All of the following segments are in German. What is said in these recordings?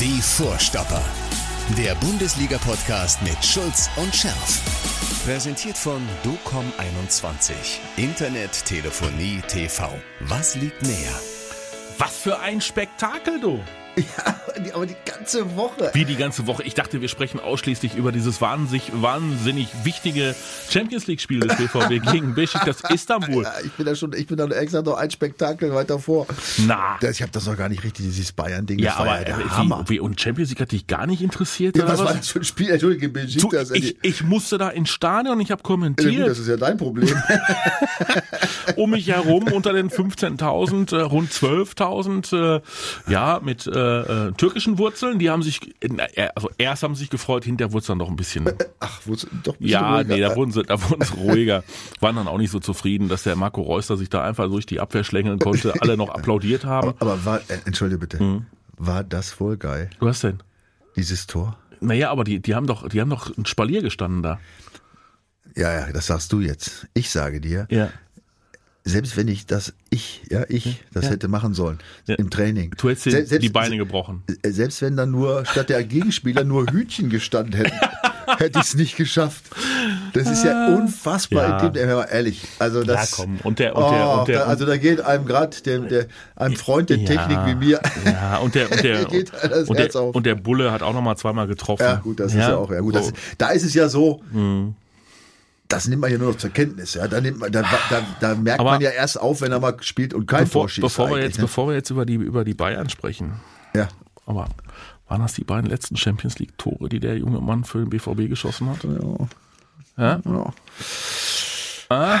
Die Vorstopper. Der Bundesliga-Podcast mit Schulz und Scherf. Präsentiert von DOCOM21. Internet, Telefonie, TV. Was liegt näher? Was für ein Spektakel, du! Ja, aber die ganze Woche. Wie die ganze Woche. Ich dachte, wir sprechen ausschließlich über dieses wahnsinnig, wahnsinnig wichtige Champions League-Spiel des BVB gegen Besiktas Istanbul. Ja, ich bin da schon, ich bin da extra noch ein Spektakel weiter vor. Na. Das, ich habe das noch gar nicht richtig, dieses Bayern-Ding. Ja, aber ja der äh, Hammer. wie, wie, und Champions League hat dich gar nicht interessiert? Ja, oder was war das für ein Spiel? Entschuldige, Du, Besiktas. ich, ich musste da ins Stadion, ich habe ja, gut, kommentiert. das ist ja dein Problem. um mich herum unter den 15.000, äh, rund 12.000, äh, ja, mit äh, äh, türkischen Wurzeln. Die haben sich, also erst haben sie sich gefreut, hinterher wurde es dann noch ein bisschen. Ach, wo doch ein bisschen Ja, ruhiger. nee, da wurden sie, da wurden sie ruhiger. Waren dann auch nicht so zufrieden, dass der Marco Reuster sich da einfach durch die Abwehr schlängeln konnte, alle noch applaudiert haben. Aber war, äh, entschuldige bitte, Hm. war das wohl geil, Du hast denn? dieses Tor? Naja, aber die, die haben doch, die haben doch ein Spalier gestanden da. Ja, ja, das sagst du jetzt. Ich sage dir, Ja. Selbst wenn ich das, ich, ja, ich, das Ja. hätte machen sollen Ja. im Training. Du hättest selbst- die Beine gebrochen. Äh, Selbst wenn dann nur statt der Gegenspieler nur Hütchen gestanden hätten, hätte ich es nicht geschafft. Das ist ja unfassbar. Ja. in dem- ja, ehrlich. Also das, Ja, komm. Und der- und der- oh, und der- also da geht einem gerade der, der, einem Freund der Technik wie mir. Ja, und der, und der, Geht das und, Herz der auf. und der Bulle hat auch noch mal zweimal getroffen. Ja, gut, das ist ja auch, ja gut. Das, so. da ist es ja so. Das nimmt man ja nur noch zur Kenntnis, ja. Da, nimmt man, da, da, da merkt Aber- man ja erst auf, wenn er mal spielt und kein bevor, Tor schießt. bevor wir jetzt, ne? bevor wir jetzt über die, über die Bayern sprechen. Ja. Aber waren das die beiden letzten Champions League Tore, die der junge Mann für den BVB geschossen hat? Ja. Ja? Ja. Ah?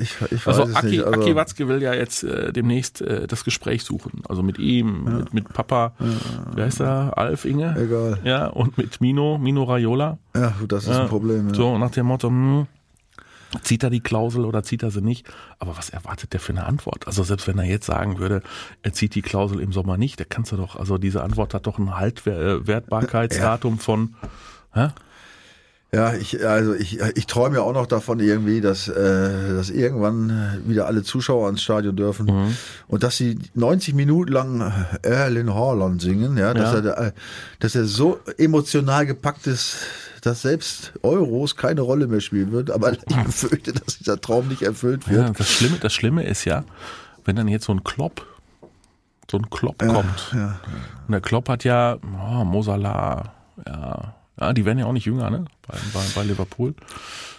Ich, ich, ich weiß Also es Aki, nicht. Also, Aki Watzke will ja jetzt äh, demnächst äh, das Gespräch suchen. Also mit ihm, mit, mit Papa, wie heißt er? Alf Inge? Egal. Ja, und mit Mino, Mino Raiola. ja, gut, das ist Ja. ein Problem. Ja. So, nach dem Motto, hm, zieht er die Klausel oder zieht er sie nicht? Aber was erwartet der für eine Antwort? Also selbst wenn er jetzt sagen würde, er zieht die Klausel im Sommer nicht, der kannst du doch, also diese Antwort hat doch ein Haltwertbarkeitsdatum von, hä? Ja, ich, also ich, ich träume ja auch noch davon irgendwie, dass, äh, dass irgendwann wieder alle Zuschauer ans Stadion dürfen Mhm. und dass sie 90 Minuten lang Erling Haaland singen, ja, dass, Ja. Er, da- dass er so emotional gepackt ist, dass selbst Euros keine Rolle mehr spielen wird. Aber ich befürchte, dass dieser Traum nicht erfüllt wird. Ja, das Schlimme, das Schlimme ist ja, wenn dann jetzt so ein Klopp, so ein Klopp kommt. ja. Und der Klopp hat ja, oh, Mosala, ja, ja, die werden ja auch nicht jünger, ne? Bei, bei, bei Liverpool.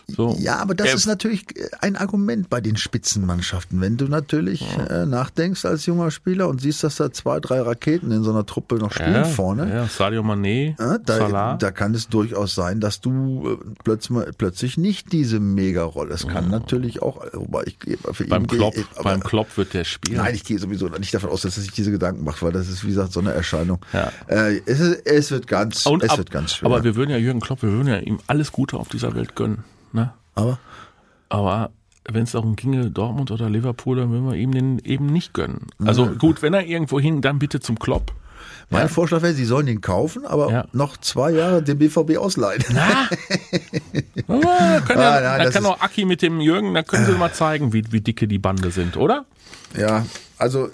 So. Ja, aber das Er- ist natürlich ein Argument bei den Spitzenmannschaften. Wenn du natürlich äh, nachdenkst als junger Spieler und siehst, dass da zwei, drei Raketen in so einer Truppe noch spielen ja, vorne, Ja, Sadio Mané, Ja, da, Salah. da kann es durchaus sein, dass du äh, plötzlich, plötzlich nicht diese Mega-Rolle. Es kann natürlich auch, äh, wobei ich gehe für ihn beim gehe- Klopp, aber- beim Klopp wird der spielen. Nein, ich gehe sowieso nicht davon aus, dass er sich diese Gedanken macht, weil das ist, wie gesagt, so eine Erscheinung. Ja. Äh, es, ist, es wird ganz, Und es ab- wird ganz schwer. Aber wir würden ja Jürgen Klopp, wir würden ja ihm alles Gute auf dieser Welt gönnen. Ne? aber Aber wenn es darum ginge, Dortmund oder Liverpool, dann würden wir ihm den eben nicht gönnen. Also gut, wenn er irgendwo hin, dann bitte zum Klopp. mein Vorschlag wäre, sie sollen ihn kaufen, aber Ja. noch zwei Jahre dem BVB ausleihen. Na? Aber da kann, ja, Ah, da das kann auch Aki mit dem Jürgen, da können sie mal zeigen, wie, wie dicke die Bande sind, oder? Ja, also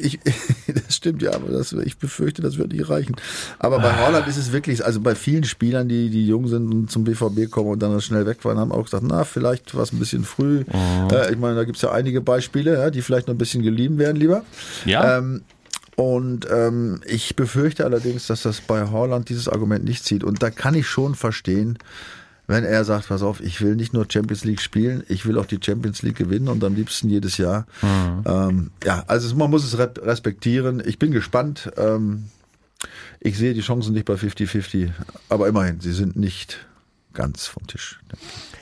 ich, das stimmt ja, aber das, ich befürchte, das wird nicht reichen. Aber bei Holland ist es wirklich, also bei vielen Spielern, die, die jung sind und zum BVB kommen und dann schnell wegfahren, haben auch gesagt, na, vielleicht war es ein bisschen früh. Äh, ich meine, da gibt's ja einige Beispiele, ja, die vielleicht noch ein bisschen geliehen werden lieber. Ja. Ähm, und ähm, ich befürchte allerdings, dass das bei Holland dieses Argument nicht zieht. Und da kann ich schon verstehen, wenn er sagt, pass auf, ich will nicht nur Champions League spielen, ich will auch die Champions League gewinnen und am liebsten jedes Jahr. Ähm, ja, also man muss es re- respektieren. Ich bin gespannt. Ähm, ich sehe die Chancen nicht bei 50-50, aber immerhin, sie sind nicht ganz vom Tisch.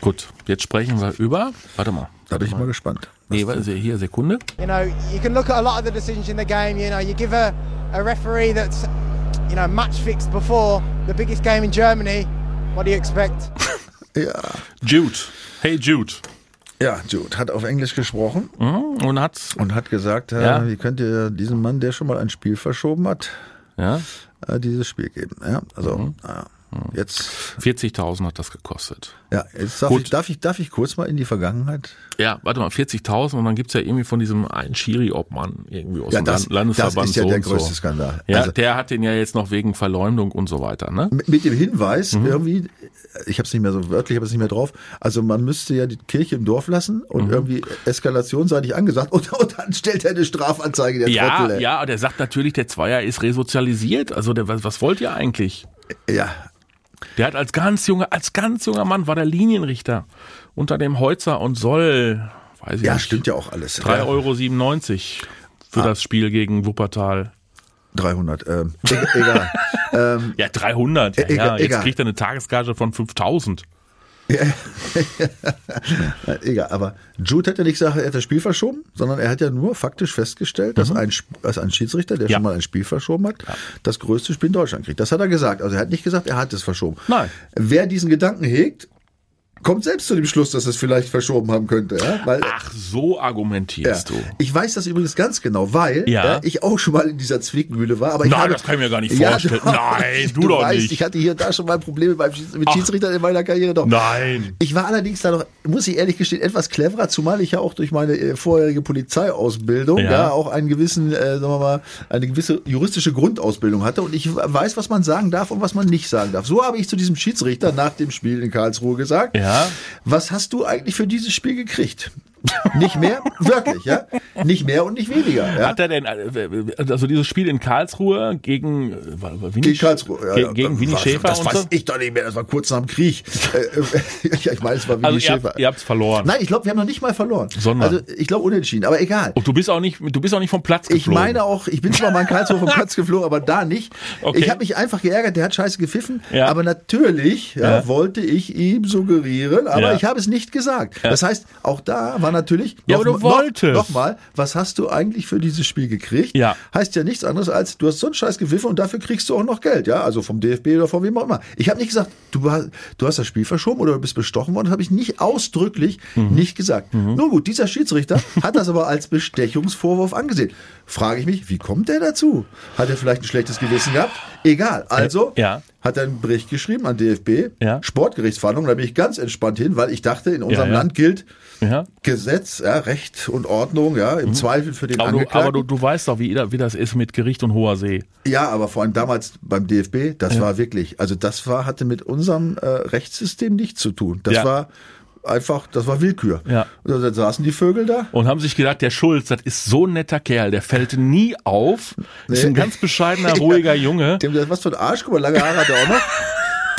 Gut, jetzt sprechen wir über. Warte mal. Da bin ich mal gespannt. Nee, warte, hier, Sekunde. You know, you can look at a lot of the decisions in the game. You know, you give a, a referee that's, you know, match fixed before the biggest game in Germany. What do you expect? Ja, Jude. Hey Jude. ja, Jude hat auf Englisch gesprochen Mhm, Und hat, und hat gesagt, äh, Ja. wie könnt ihr diesem Mann, der schon mal ein Spiel verschoben hat, ja, äh, dieses Spiel geben. Ja, also Mhm. äh, Jetzt, 40.000 hat das gekostet. ja, jetzt darf Gut. ich, darf ich, darf ich kurz mal in die Vergangenheit? Ja, warte mal, 40.000 und dann gibt's ja irgendwie von diesem einen Schiri-Obmann irgendwie aus Ja, dem das, Land- Landesverband das ist ja so der und so. größte Skandal. Ja, Also, der hat den ja jetzt noch wegen Verleumdung und so weiter, ne? mit, mit dem Hinweis, Mhm. irgendwie, ich habe es nicht mehr so wörtlich, habe es nicht mehr drauf, also man müsste ja die Kirche im Dorf lassen und Mhm. irgendwie eskalationsseitig angesagt und, und dann stellt er eine Strafanzeige, der Ja, Trottel. ey. ja, der sagt natürlich, der Zweier ist resozialisiert. Also der, was, was wollt ihr eigentlich? ja. Der hat als ganz junger, als ganz junger Mann war der Linienrichter unter dem Heutzer und soll, weiß ich Ja, nicht, stimmt ja auch alles. 3,97 Ja, Euro für das Spiel gegen Wuppertal. 300, ähm, e- egal. ähm, Ja, 300. Ja, E- ja. egal- Jetzt egal. kriegt er eine Tagesgage von 5000. Na, egal, aber Jude hat ja nicht gesagt, er hat das Spiel verschoben, sondern er hat ja nur faktisch festgestellt, dass, ein, Sp- dass ein Schiedsrichter, der Mhm. Ja. schon mal ein Spiel verschoben hat, das größte Spiel in Deutschland kriegt. Das hat er gesagt. Also er hat nicht gesagt, er hat es verschoben. Nein. Wer diesen Gedanken hegt, kommt selbst zu dem Schluss, dass es vielleicht verschoben haben könnte. Ja? Weil, Ach, so ja. argumentierst du. Ich weiß das übrigens ganz genau, weil Ja. ja, ich auch schon mal in dieser Zwickmühle war. Aber ich Nein, habe, das kann ich mir gar nicht Ja, vorstellen. doch. Nein, du doch weißt, nicht. Ich hatte hier und da schon mal Probleme beim mit Ach. Schiedsrichtern in meiner Karriere. Doch. Nein. Ich war allerdings da noch, muss ich ehrlich gestehen, etwas cleverer, zumal ich ja auch durch meine äh, vorherige Polizeiausbildung Ja. ja. auch einen gewissen, äh, sagen wir mal, eine gewisse juristische Grundausbildung hatte und ich weiß, was man sagen darf und was man nicht sagen darf. So habe ich zu diesem Schiedsrichter nach dem Spiel in Karlsruhe gesagt. Ja. Was hast du eigentlich für dieses Spiel gekriegt? Nicht mehr, wirklich, ja? Nicht mehr und nicht weniger. Ja? Hat er denn, äh, also dieses Spiel in Karlsruhe gegen, äh, Winnie Gegen Karlsruhe. Ja, ge- ja. gegen Winnie Schäfer Das weiß so? ich doch nicht mehr. Das war kurz nach dem Krieg. Äh, ja, ich meine, es war Winnie Also ihr Schäfer. habt, ihr habt's verloren. Nein, ich glaube, wir haben noch nicht mal verloren. Sondern? Also ich glaube unentschieden, aber egal. Und du bist auch nicht, du bist auch nicht vom Platz Ich geflogen. meine auch, ich bin zwar mal in Karlsruhe vom Platz geflogen, aber da nicht. Okay. Ich habe mich einfach geärgert, der hat scheiße gepfiffen. Ja. Aber natürlich ja, wollte ich ihm suggerieren, aber ich habe es nicht gesagt. Das heißt, auch da war natürlich. Ja, noch, aber du wolltest. Nochmal, was hast du eigentlich für dieses Spiel gekriegt? Ja. Heißt ja nichts anderes als, du hast so einen Scheiß gepfiffen und dafür kriegst du auch noch Geld, ja? Also vom DFB oder von wem auch immer. Ich habe nicht gesagt, du, hast- du hast das Spiel verschoben oder du bist bestochen worden. Das habe ich nicht ausdrücklich Mhm. nicht gesagt. Nun gut, dieser Schiedsrichter hat das aber als Bestechungsvorwurf angesehen. Frage ich mich, wie kommt der dazu? Hat er vielleicht ein schlechtes Gewissen gehabt? Egal. Also Äh, ja. hat er einen Bericht geschrieben an DFB, Ja. Sportgerichtsverhandlungen, da bin ich ganz entspannt hin, weil ich dachte, in unserem Ja. Land gilt. Gesetz, Recht und Ordnung, ja, im Zweifel für den Mhm. Aber, du, Angeklagten. aber du, du weißt doch, wie, wie das ist mit Gericht und hoher See. Ja, aber vor allem damals beim DFB, das war wirklich, also das war, hatte mit unserem äh, Rechtssystem nichts zu tun. Das war einfach, das war Willkür. Ja. Und dann saßen die Vögel da. Und haben sich gedacht, der Schulz, das ist so ein netter Kerl, der fällt nie auf, ist Nee. ein ganz bescheidener, ruhiger Junge. Dem, was für ein Arsch, guck mal, lange Haare hat er auch noch.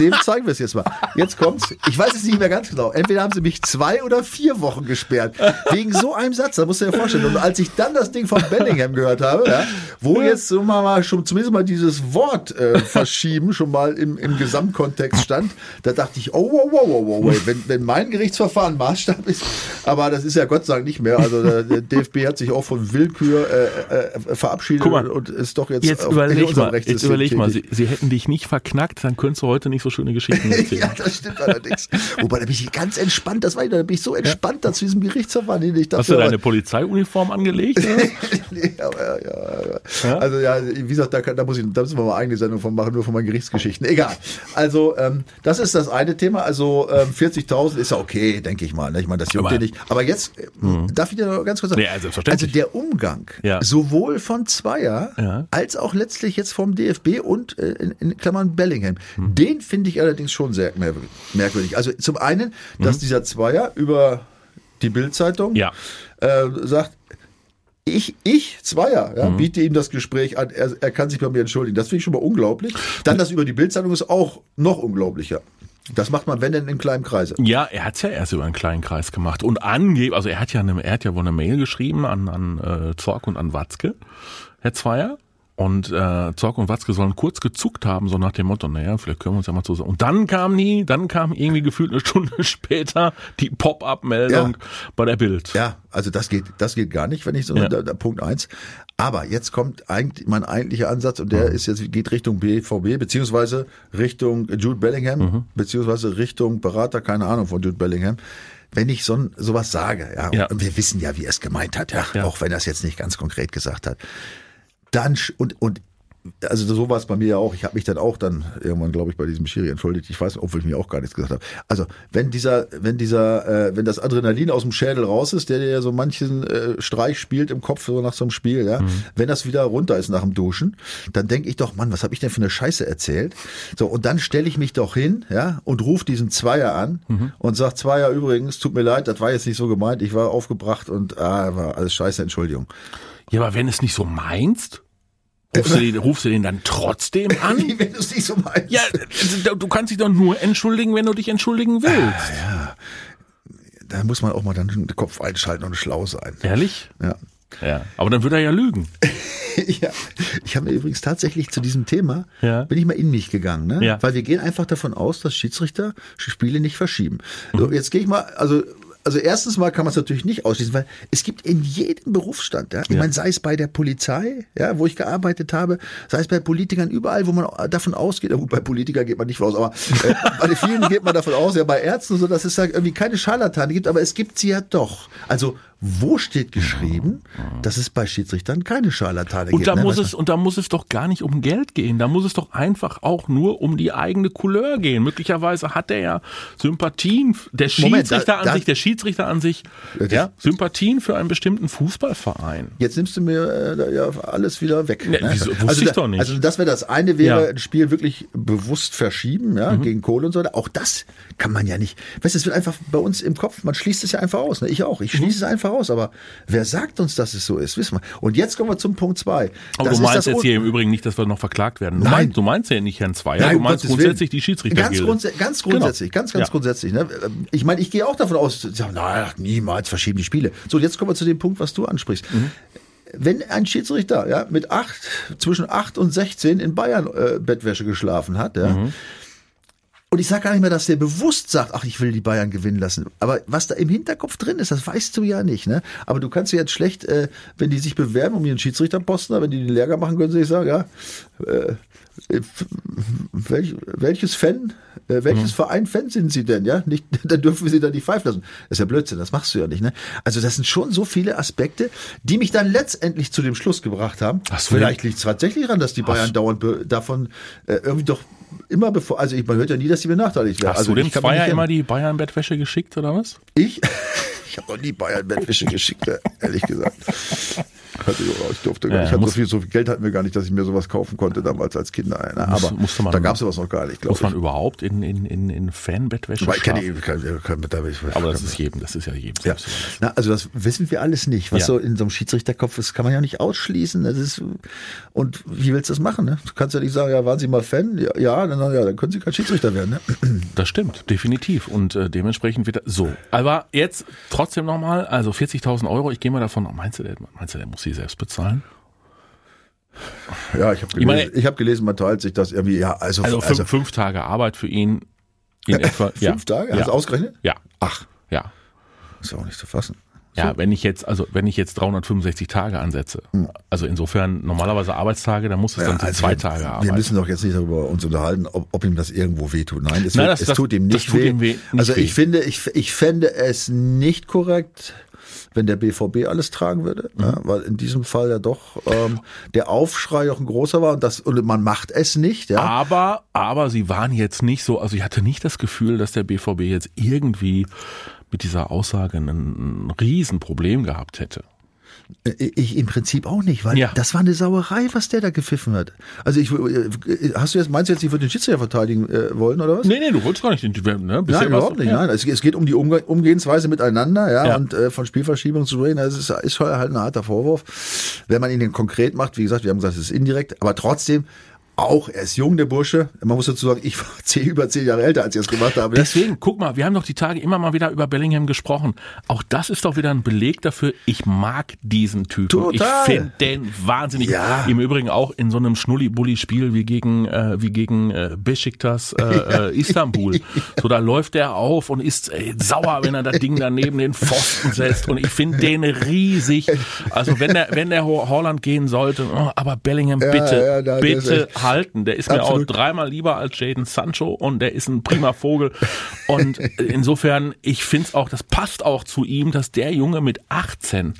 Dem zeigen wir es jetzt mal. Jetzt kommt's. Ich weiß es nicht mehr ganz genau. Entweder haben sie mich zwei oder vier Wochen gesperrt. Wegen so einem Satz. Da musst du dir vorstellen. Und als ich dann das Ding von Bellingham gehört habe, ja, wo jetzt so mal, schon zumindest mal dieses Wort äh, verschieben schon mal im, im Gesamtkontext stand, da dachte ich, oh, wow, wow, wow, wow, wait. wenn, wenn mein Gerichtsverfahren Maßstab ist, aber das ist ja Gott sei Dank nicht mehr. Also der, der DFB hat sich auch von Willkür äh, äh, verabschiedet Guck mal, und ist doch jetzt, Jetzt auf- in überleg unserem mal, jetzt überleg mal, sie, sie hätten dich nicht verknackt, dann könntest du heute nicht so schöne Geschichten erzählen. Ja, das stimmt allerdings. Wobei, da bin ich ganz entspannt, das war da bin ich so entspannt da zu diesem Gerichtsverfahren hin. Ich dachte, Hast du deine Polizeiuniform angelegt? nee, aber, ja, ja, ja. Also ja, wie gesagt, da, kann, da muss ich, da müssen wir mal eigene Sendung von machen, nur von meinen Gerichtsgeschichten. Egal. Also ähm, das ist das eine Thema. Also ähm, 40.000 ist ja okay, denke ich mal. Ne? Ich meine, das juckt Aber- dir nicht. Aber jetzt äh, darf ich dir noch ganz kurz sagen. Ja, selbstverständlich. Also der Umgang Ja. sowohl von Zweier Ja. als auch letztlich jetzt vom DFB und äh, in, in Klammern Bellingham, Hm. den finde ich allerdings schon sehr mer- merkwürdig. Also zum einen, dass dieser Zweier über die Bildzeitung. Ja. äh, sagt, ich, ich, Zweier, Mhm. ja, biete ihm das Gespräch an, er, er kann sich bei mir entschuldigen. Das finde ich schon mal unglaublich. Dann das über die Bildzeitung ist auch noch unglaublicher. Das macht man, wenn denn in kleinem Kreise. Ja, er hat's ja erst über einen kleinen Kreis gemacht. Und angeb, also er hat ja eine, er hat ja wohl eine Mail geschrieben an, an äh, Zorg und an Watzke, Herr Zweier. Und äh, Zorg und Watzke sollen kurz gezuckt haben, so nach dem Motto, naja, vielleicht können wir uns ja mal zusammen. Und dann kam nie, dann kam irgendwie gefühlt eine Stunde später die Pop-up-Meldung bei der Bild. Ja, also das geht, das geht gar nicht, wenn ich so Ja. da, da, Punkt eins. Aber jetzt kommt eigentlich mein eigentlicher Ansatz und der ist jetzt geht Richtung BVB beziehungsweise Richtung Jude Bellingham beziehungsweise Richtung Berater, keine Ahnung von Jude Bellingham. Wenn ich so sowas sage, ja, Ja. und wir wissen ja, wie er es gemeint hat, ja, Ja. auch wenn er es jetzt nicht ganz konkret gesagt hat, dann und und also so war es bei mir ja auch. Ich habe mich dann auch dann irgendwann, glaube ich, bei diesem Schiri entschuldigt. Ich weiß, obwohl ich mir auch gar nichts gesagt habe. Also wenn dieser, wenn dieser, äh, wenn das Adrenalin aus dem Schädel raus ist, der dir ja so manchen äh, Streich spielt im Kopf so nach so einem Spiel, ja, mhm. wenn das wieder runter ist nach dem Duschen, dann denke ich doch, Mann, was habe ich denn für eine Scheiße erzählt? So und dann stelle ich mich doch hin, ja, und rufe diesen Zweier an mhm. und sag Zweier übrigens, tut mir leid, das war jetzt nicht so gemeint, ich war aufgebracht und ah, war alles Scheiße, Entschuldigung. Ja, aber wenn es nicht so meinst, Rufst du, den, rufst du den dann trotzdem an? wenn du es nicht so meinst. Ja, du kannst dich doch nur entschuldigen, wenn du dich entschuldigen willst. Ah, ja. Da muss man auch mal dann den Kopf einschalten und schlau sein. Ehrlich? Ja. Ja, aber dann würde er ja lügen. ja, ich habe mir übrigens tatsächlich zu diesem Thema, ja. bin ich mal in mich gegangen, ne? Ja. weil wir gehen einfach davon aus, dass Schiedsrichter Spiele nicht verschieben. Mhm. So, jetzt gehe ich mal, also also erstens mal kann man es natürlich nicht ausschließen, weil es gibt in jedem Berufsstand, ja, ich ja. meine, sei es bei der Polizei, ja, wo ich gearbeitet habe, sei es bei Politikern überall, wo man davon ausgeht, ja gut, bei Politikern geht man nicht raus, aber äh, bei vielen geht man davon aus, ja, bei Ärzten so, dass es da irgendwie keine Scharlatane gibt, aber es gibt sie ja doch. Also wo steht geschrieben, dass es bei Schiedsrichtern keine Scharlatane und gibt? Da ne? muss es, und da muss es doch gar nicht um Geld gehen. Da muss es doch einfach auch nur um die eigene Couleur gehen. Möglicherweise hat er ja Sympathien, der Schiedsrichter Moment, da, an da, sich, der Schiedsrichter an sich, ja, Sympathien für einen bestimmten Fußballverein. Jetzt nimmst du mir äh, ja alles wieder weg. Ne, wieso, wusste also, ich doch nicht. Also das wäre das eine, wäre ja. ein Spiel wirklich bewusst verschieben, ja, mhm. gegen Kohle und so. Auch das kann man ja nicht. Weißt du, es wird einfach bei uns im Kopf, man schließt es ja einfach aus. Ne? Ich auch. Ich schließe mhm. es einfach raus. Aber wer sagt uns, dass es so ist? Wissen wir. Und jetzt kommen wir zum Punkt zwei. Aber das du meinst jetzt hier im Übrigen nicht, dass wir noch verklagt werden. Du, Nein. Meinst, du meinst ja nicht Herrn Zweier, Nein, du meinst grundsätzlich die Schiedsrichter. Ganz, grunds ganz genau. grundsätzlich, genau. ganz, ganz ja. grundsätzlich. Ne? Ich meine, ich gehe auch davon aus, na, niemals verschieben die Spiele. So, jetzt kommen wir zu dem Punkt, was du ansprichst. Mhm wenn ein Schiedsrichter ja, mit acht, zwischen acht und 16 in Bayern äh, Bettwäsche geschlafen hat, ja, mhm. Und ich sage gar nicht mehr, dass der bewusst sagt, ach, ich will die Bayern gewinnen lassen. Aber was da im Hinterkopf drin ist, das weißt du ja nicht. Ne? Aber du kannst ja jetzt schlecht, äh, wenn die sich bewerben um ihren Schiedsrichterposten, wenn die den Lehrgang machen, können sie sich sagen, ja, äh, welch, welches Fan, äh, welches mhm. Verein Fan sind Sie denn? Ja, nicht, dann dürfen wir Sie da nicht pfeifen lassen. Das ist ja Blödsinn, das machst du ja nicht. Ne? Also das sind schon so viele Aspekte, die mich dann letztendlich zu dem Schluss gebracht haben. Ach so, Vielleicht liegt es tatsächlich daran, dass die Bayern Ach. dauernd davon äh, irgendwie doch immer bevor, also ich, man hört ja nie, dass die benachteiligt werden. Hast also du dem Zweier immer die Bayern-Bettwäsche geschickt oder was? Ich? Ich habe noch nie Bayern-Bettwäsche geschickt, ehrlich gesagt. Hatte ich, ich durfte ja, ich hatte so viel, so viel Geld hatten wir gar nicht, dass ich mir sowas kaufen konnte damals als Kinder. Ne? Aber muss, man, da gab es sowas noch gar nicht. Muss man überhaupt in, in, in, in Fanbettwäsche Aber ich kann, ich kann, kann, ich, Aber das ist jedem, das ist ja jedem. Ja. Na, also das wissen wir alles nicht. Was ja. so in so einem Schiedsrichterkopf ist, kann man ja nicht ausschließen. Das ist, und wie willst du das machen? Ne? Du kannst ja nicht sagen, ja, waren Sie mal Fan? Ja, ja, dann, ja, dann können Sie kein Schiedsrichter werden. Ne? Das stimmt, definitiv. Und äh, dementsprechend wird das so. Aber jetzt trotzdem nochmal, also 40.000 Euro, ich gehe mal davon, meinst du, der, meinst du, der muss sie selbst bezahlen? Ja, ich habe gelesen, ich, hab gelesen, man teilt sich das irgendwie, ja, also. Also, fünf, also fünf Tage Arbeit für ihn in etwa. fünf ja. Tage? Hast ja. du ausgerechnet? Ja. Ach. Ja. Ist ja auch nicht zu fassen. So. Ja, wenn ich jetzt, also wenn ich jetzt 365 Tage ansetze, hm. also insofern normalerweise Arbeitstage, dann muss es ja, dann also zwei wir, Tage arbeiten. Wir müssen doch jetzt nicht darüber uns unterhalten, ob, ob ihm das irgendwo wehtut. Nein, es, Nein, wird, das, es das, tut ihm nicht tut weh. Ihm weh nicht also ich weh. finde, ich, ich fände es nicht korrekt, wenn der BVB alles tragen würde, mhm. ja, weil in diesem Fall ja doch ähm, der Aufschrei auch ein großer war und das und man macht es nicht. Ja. Aber aber sie waren jetzt nicht so, also ich hatte nicht das Gefühl, dass der BVB jetzt irgendwie mit dieser Aussage ein, ein Riesenproblem gehabt hätte. Äh, ich im Prinzip auch nicht, weil ja. das war eine Sauerei, was der da gepfiffen hat. Also ich äh, hast du jetzt meinst du jetzt, ich würde den Schiedsrichter verteidigen äh, wollen oder was? Nee, nee, du wolltest gar nicht den ne? Nein, überhaupt nicht. Ja. Nein, es, es, geht um die Umge Umgehensweise miteinander, ja, ja. und äh, von Spielverschiebung zu reden, das ist, ist halt ein harter Vorwurf. Wenn man ihn den konkret macht, wie gesagt, wir haben gesagt, es ist indirekt, aber trotzdem auch, er ist jung, der Bursche. Man muss dazu sagen, ich war zehn, über zehn Jahre älter, als ich das gemacht habe. Deswegen, guck mal, wir haben doch die Tage immer mal wieder über Bellingham gesprochen. Auch das ist doch wieder ein Beleg dafür, ich mag diesen Typen. Total. Ich finde den wahnsinnig. Ja. Im Übrigen auch in so einem Schnulli-Bulli-Spiel wie gegen, äh, wie gegen äh, Besiktas äh, äh, Istanbul. So, da läuft er auf und ist äh, sauer, wenn er das Ding daneben den Pfosten setzt. Und ich finde den riesig. Also wenn der, wenn der Holland gehen sollte, oh, aber Bellingham, bitte, ja, bitte halten. Der ist Absolut. mir auch dreimal lieber als Jaden Sancho und der ist ein prima Vogel. Und insofern, ich finde es auch, das passt auch zu ihm, dass der Junge mit 18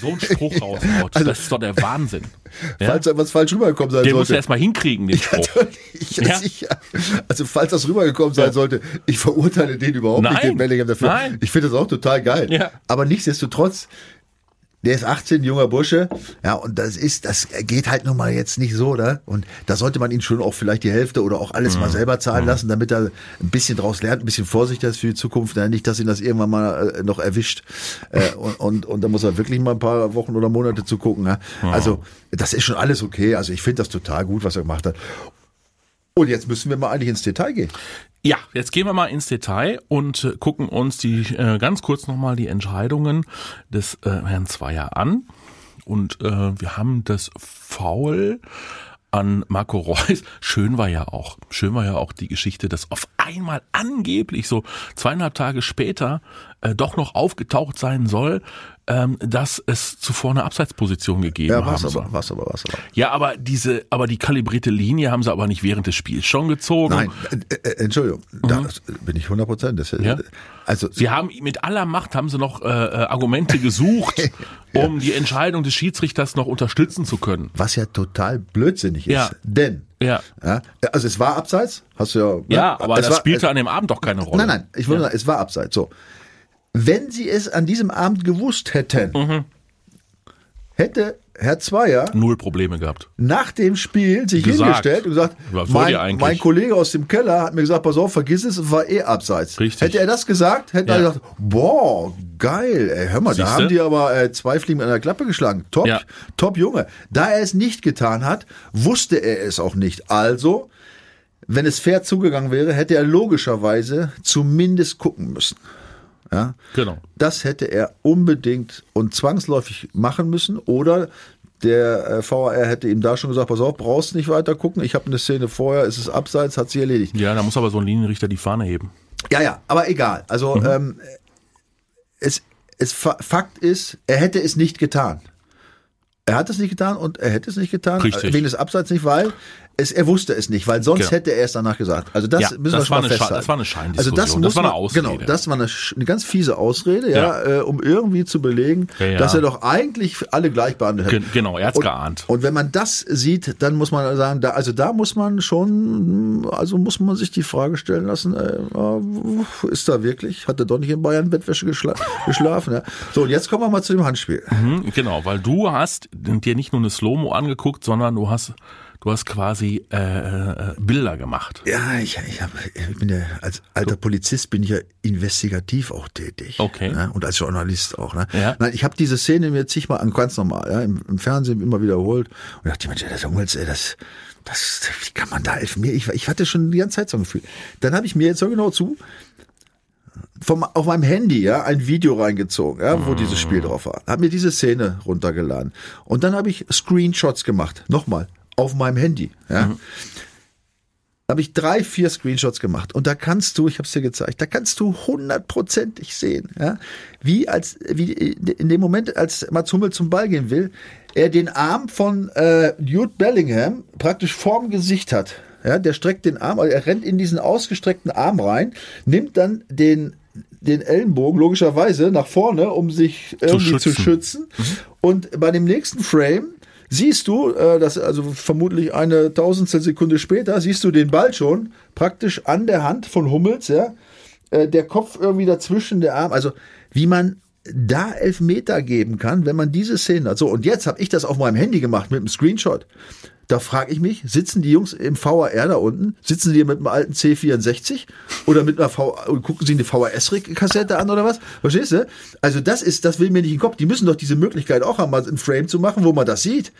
so einen Spruch raushaut. Also- das ist doch der Wahnsinn. Ja? Falls da was falsch rübergekommen sein Den muss er sollte. erstmal hinkriegen, den Spruch. Ja, Ja. Also falls das rübergekommen sein sollte, ich verurteile den überhaupt nicht, Nein. den Bellingham dafür. Nein. Ich finde das auch total geil. Aber nichtsdestotrotz, der ist 18, junger Bursche, ja, und das ist, das geht halt nun mal jetzt nicht so, ne? Und da sollte man ihn schon auch vielleicht die Hälfte oder auch alles Mhm. mal selber zahlen lassen, damit er ein bisschen draus lernt, ein bisschen vorsichtiger ist für die Zukunft, ne? nicht, dass ihn das irgendwann mal äh, noch erwischt. Äh, und, und, und da muss er wirklich mal ein paar Wochen oder Monate zugucken. Ne? Also, das ist schon alles okay. Also ich finde das total gut, was er gemacht hat. Und jetzt müssen wir mal eigentlich ins Detail gehen. Ja, jetzt gehen wir mal ins Detail und äh, gucken uns die äh, ganz kurz nochmal die Entscheidungen des äh, Herrn Zweier an. Und äh, wir haben das Foul an Marco Reus. Schön war ja auch, schön war ja auch die Geschichte, dass auf einmal angeblich so zweieinhalb Tage später äh, doch noch aufgetaucht sein soll, ähm, dass es zuvor eine Abseitsposition gegeben Ja, haben was soll. aber, was aber, was aber. Ja, aber diese, aber die kalibrierte Linie haben sie aber nicht während des Spiels schon gezogen. Nein, äh, äh, Entschuldigung, da bin ich 100 Prozent. Mhm. Ja. Also, Sie haben mit aller Macht haben sie noch äh, äh, Argumente gesucht, um die Entscheidung des Schiedsrichters noch unterstützen zu können. was ja total blödsinnig ist. Ja. Denn, Ja. ja, also es war abseits, hast du ja. ne? Ja, aber es das war, spielte es, an dem Abend doch keine Rolle. Nein, nein, ich wollte sagen, es war abseits. So. Wenn sie es an diesem Abend gewusst hätten, Mhm. hätte Herr Zweier Null Probleme gehabt. nach dem Spiel sich Gesagt. hingestellt und gesagt, mein, mein Kollege aus dem Keller hat mir gesagt, pass auf, vergiss es, es war eh abseits. Richtig. Hätte er das gesagt, hätte Ja. er gesagt, boah, geil, ey, hör mal, da Siehste? haben die aber äh, zwei Fliegen an der Klappe geschlagen. Top, Ja. top Junge. Da er es nicht getan hat, wusste er es auch nicht. Also, wenn es fair zugegangen wäre, hätte er logischerweise zumindest gucken müssen. Ja. Genau. Das hätte er unbedingt und zwangsläufig machen müssen. Oder der äh, VAR hätte ihm da schon gesagt, pass auf, brauchst nicht weiter gucken. Ich habe eine Szene vorher, es ist abseits, hat sie erledigt. Ja, da muss aber so ein Linienrichter die Fahne heben. Ja, ja, aber egal. Also Mhm. ähm, es, es Fa- Fakt ist, er hätte es nicht getan. Er hat es nicht getan und er hätte es nicht getan. Richtig. Wegen des Abseits nicht, weil es, er wusste es nicht, weil sonst Genau. hätte er es danach gesagt. Also das Ja, müssen wir das schon war mal festhalten. das war eine Scheindiskussion. Also das, Das war eine man, Ausrede. Genau, das war eine, eine ganz fiese Ausrede, ja, Ja. Äh, um irgendwie zu belegen, Ja, dass er doch eigentlich alle gleich behandelt hätte. Gen- genau, er hat's und, geahnt. Und wenn man das sieht, dann muss man sagen, da, also da muss man schon, also muss man sich die Frage stellen lassen, äh, ist da wirklich, hat er doch nicht in Bayern Bettwäsche geschla geschlafen? So, und jetzt kommen wir mal zu dem Handspiel. Mhm, genau, weil du hast dir nicht nur eine Slow-Mo angeguckt, sondern du hast, du hast quasi äh, äh, Bilder gemacht. Ja, ich, ich, hab, ich bin ja als alter Polizist bin ich ja investigativ auch tätig. Okay. Ne? Und als Journalist auch. Ne? Ja. Nein, ich habe diese Szene mir zigmal an, ganz normal, ja, im, im Fernsehen immer wiederholt und dachte, Mensch, ey, das Hummels, ey, das, das, wie kann man da elf mir? Ich, ich hatte schon die ganze Zeit so ein Gefühl. Dann habe ich mir jetzt so genau zu vom, auf meinem Handy ja ein Video reingezogen, ja, wo dieses Spiel drauf war. Hab mir diese Szene runtergeladen und dann habe ich Screenshots gemacht. Nochmal auf meinem Handy. Ja. Da habe ich drei, vier Screenshots gemacht und da kannst du, ich habe es dir gezeigt, da kannst du hundertprozentig sehen, ja, wie als wie in dem Moment, als Mats Hummel zum Ball gehen will, er den Arm von äh, Jude Bellingham praktisch vorm Gesicht hat. Ja, der streckt den Arm, also er rennt in diesen ausgestreckten Arm rein, nimmt dann den den Ellenbogen logischerweise nach vorne, um sich irgendwie zu schützen. schützen. Und bei dem nächsten Frame siehst du, äh, das also vermutlich eine Tausendstel Sekunde später, siehst du den Ball schon praktisch an der Hand von Hummels, ja, äh, der Kopf irgendwie dazwischen, der Arm, also wie man da Elfmeter geben kann, wenn man diese Szene hat. So, und jetzt habe ich das auf meinem Handy gemacht mit einem Screenshot. Da frage ich mich, sitzen die Jungs im VAR da unten? Sitzen die mit einem alten C64 oder mit einer V gucken sie eine VHS-Kassette an oder was? Verstehst du? Also das ist, das will mir nicht in den Kopf. Die müssen doch diese Möglichkeit auch haben, mal ein Frame zu machen, wo man das sieht.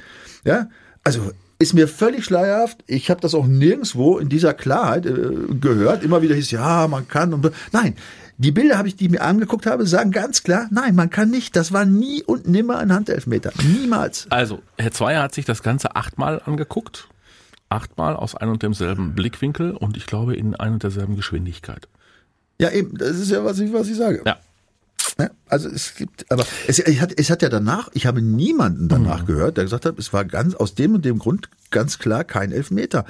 Ja, also ist mir völlig schleierhaft. Ich habe das auch nirgendwo in dieser Klarheit äh, gehört. Immer wieder hieß ja, man kann und nein. Die Bilder habe ich, die mir angeguckt habe, sagen ganz klar, nein, man kann nicht. Das war nie und nimmer ein Handelfmeter. Niemals. Also, Herr Zweier hat sich das Ganze achtmal angeguckt. Achtmal aus einem und demselben Blickwinkel und ich glaube in ein und derselben Geschwindigkeit. Ja, eben, das ist ja, was ich, was ich sage. Ja. Also es gibt, aber es, es, hat, es hat ja danach, ich habe niemanden danach gehört, der gesagt hat, es war ganz aus dem und dem Grund ganz klar kein Elfmeter.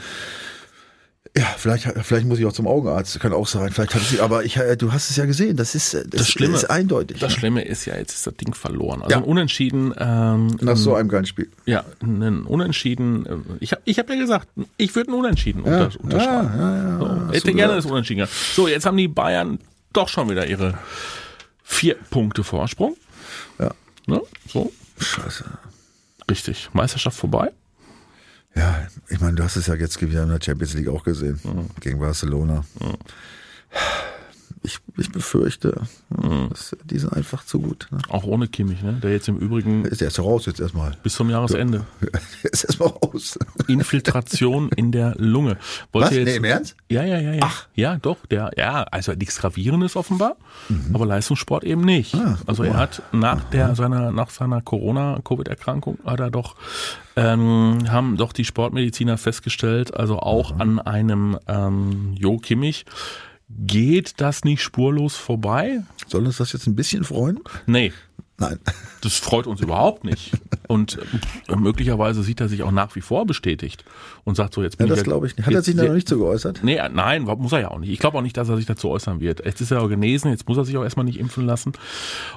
Ja, vielleicht, vielleicht muss ich auch zum Augenarzt, kann auch sein. Vielleicht hat sie, aber ich, äh, du hast es ja gesehen, das ist, das, Das Schlimme- ist eindeutig. Das Schlimme ist ja, jetzt ist das Ding verloren. Also Ja. ein Unentschieden, ähm, Nach so einem geilen Spiel. ja, ein Unentschieden. äh, Ich habe ich hab ja gesagt, ich würde ein Unentschieden Ja, unter, unterschreiben. ja, ja, ja. so, hätte du gerne gesagt. das Unentschieden gehabt. So, jetzt haben die Bayern doch schon wieder ihre vier Punkte Vorsprung. Ja. Ne? So, Scheiße. richtig. Meisterschaft vorbei. Ja, ich meine, du hast es ja jetzt wieder in der Champions League auch gesehen. Gegen Barcelona. Ich, ich befürchte, dass, die sind einfach zu gut. Ne? Auch ohne Kimmich, ne? der jetzt im Übrigen Ist erst raus jetzt erstmal. bis zum Jahresende. Ist erstmal raus. Infiltration in der Lunge. Wollt Was? ihr Nee, jetzt, im Ernst? Ja, ja, ja, ja. Ja, doch, der, ja, also nichts Gravierendes offenbar, aber Leistungssport eben nicht. Mhm. Ah, also er hat nach der, seiner, nach seiner Corona-Covid-Erkrankung hat er doch, ähm, haben doch die Sportmediziner festgestellt, also auch Mhm. an einem, ähm, Jo Kimmich, geht das nicht spurlos vorbei? Soll uns das jetzt ein bisschen freuen? Nee, Nein. das freut uns überhaupt nicht. Und äh, möglicherweise sieht er sich auch nach wie vor bestätigt und sagt so, jetzt Ja, bin das ich glaube ich nicht. Hat er sich da noch nicht so geäußert? Nee, äh, nein, muss er ja auch nicht. Ich glaube auch nicht, dass er sich dazu äußern wird. Jetzt ist er auch genesen, jetzt muss er sich auch erstmal nicht impfen lassen.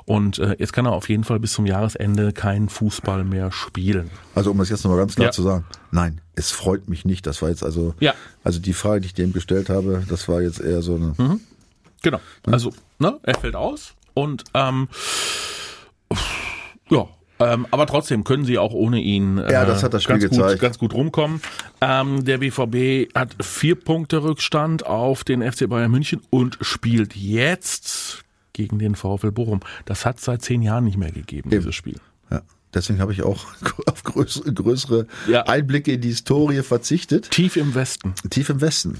Und äh, jetzt kann er auf jeden Fall bis zum Jahresende keinen Fußball mehr spielen. Also um das jetzt nochmal ganz klar Ja. zu sagen. Nein, es freut mich nicht. Das war jetzt also, Ja. also die Frage, die ich dem gestellt habe, das war jetzt eher so eine, Genau. Also, ne, er fällt aus und ähm, ja. Ähm, aber trotzdem können sie auch ohne ihn äh, Ja, das hat das Spiel ganz, gezeigt. gut, ganz gut rumkommen. Ähm, der BVB hat vier Punkte Rückstand auf den FC Bayern München und spielt jetzt gegen den VfL Bochum. Das hat seit zehn Jahren nicht mehr gegeben, dieses Spiel. ja. Deswegen habe ich auch auf größere, größere Ja. Einblicke in die Historie verzichtet. Tief im Westen. Tief im Westen.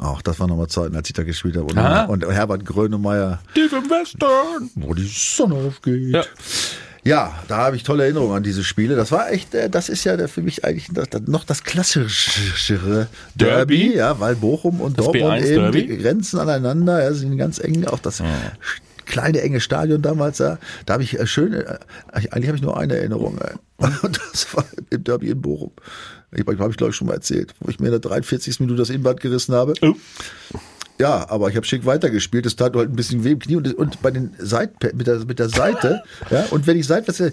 Auch das waren nochmal Zeiten, als ich da gespielt habe. Und, Mhm. Und Herbert Grönemeyer, Tief im Westen. wo die Sonne aufgeht. Ja. Ja, da habe ich tolle Erinnerungen an diese Spiele. Das war echt, äh, das ist ja für mich eigentlich noch das klassischere Derby, Derby. ja, weil Bochum und Das Dortmund B1 eben Derby. die grenzen aneinander, ja, sind ganz eng, auch das kleine enge Stadion damals da. Da habe ich äh, schön, äh, eigentlich habe ich nur eine Erinnerung. Äh, und das war im Derby in Bochum. Ich habe ich glaube ich schon mal erzählt, wo ich mir in der 43. Minute das Innenband gerissen habe. Oh. Ja, aber ich habe schick weitergespielt. Das tat halt ein bisschen weh im Knie und, und bei den Seiten mit der mit der Seite, ja, und wenn ich seitwärts äh,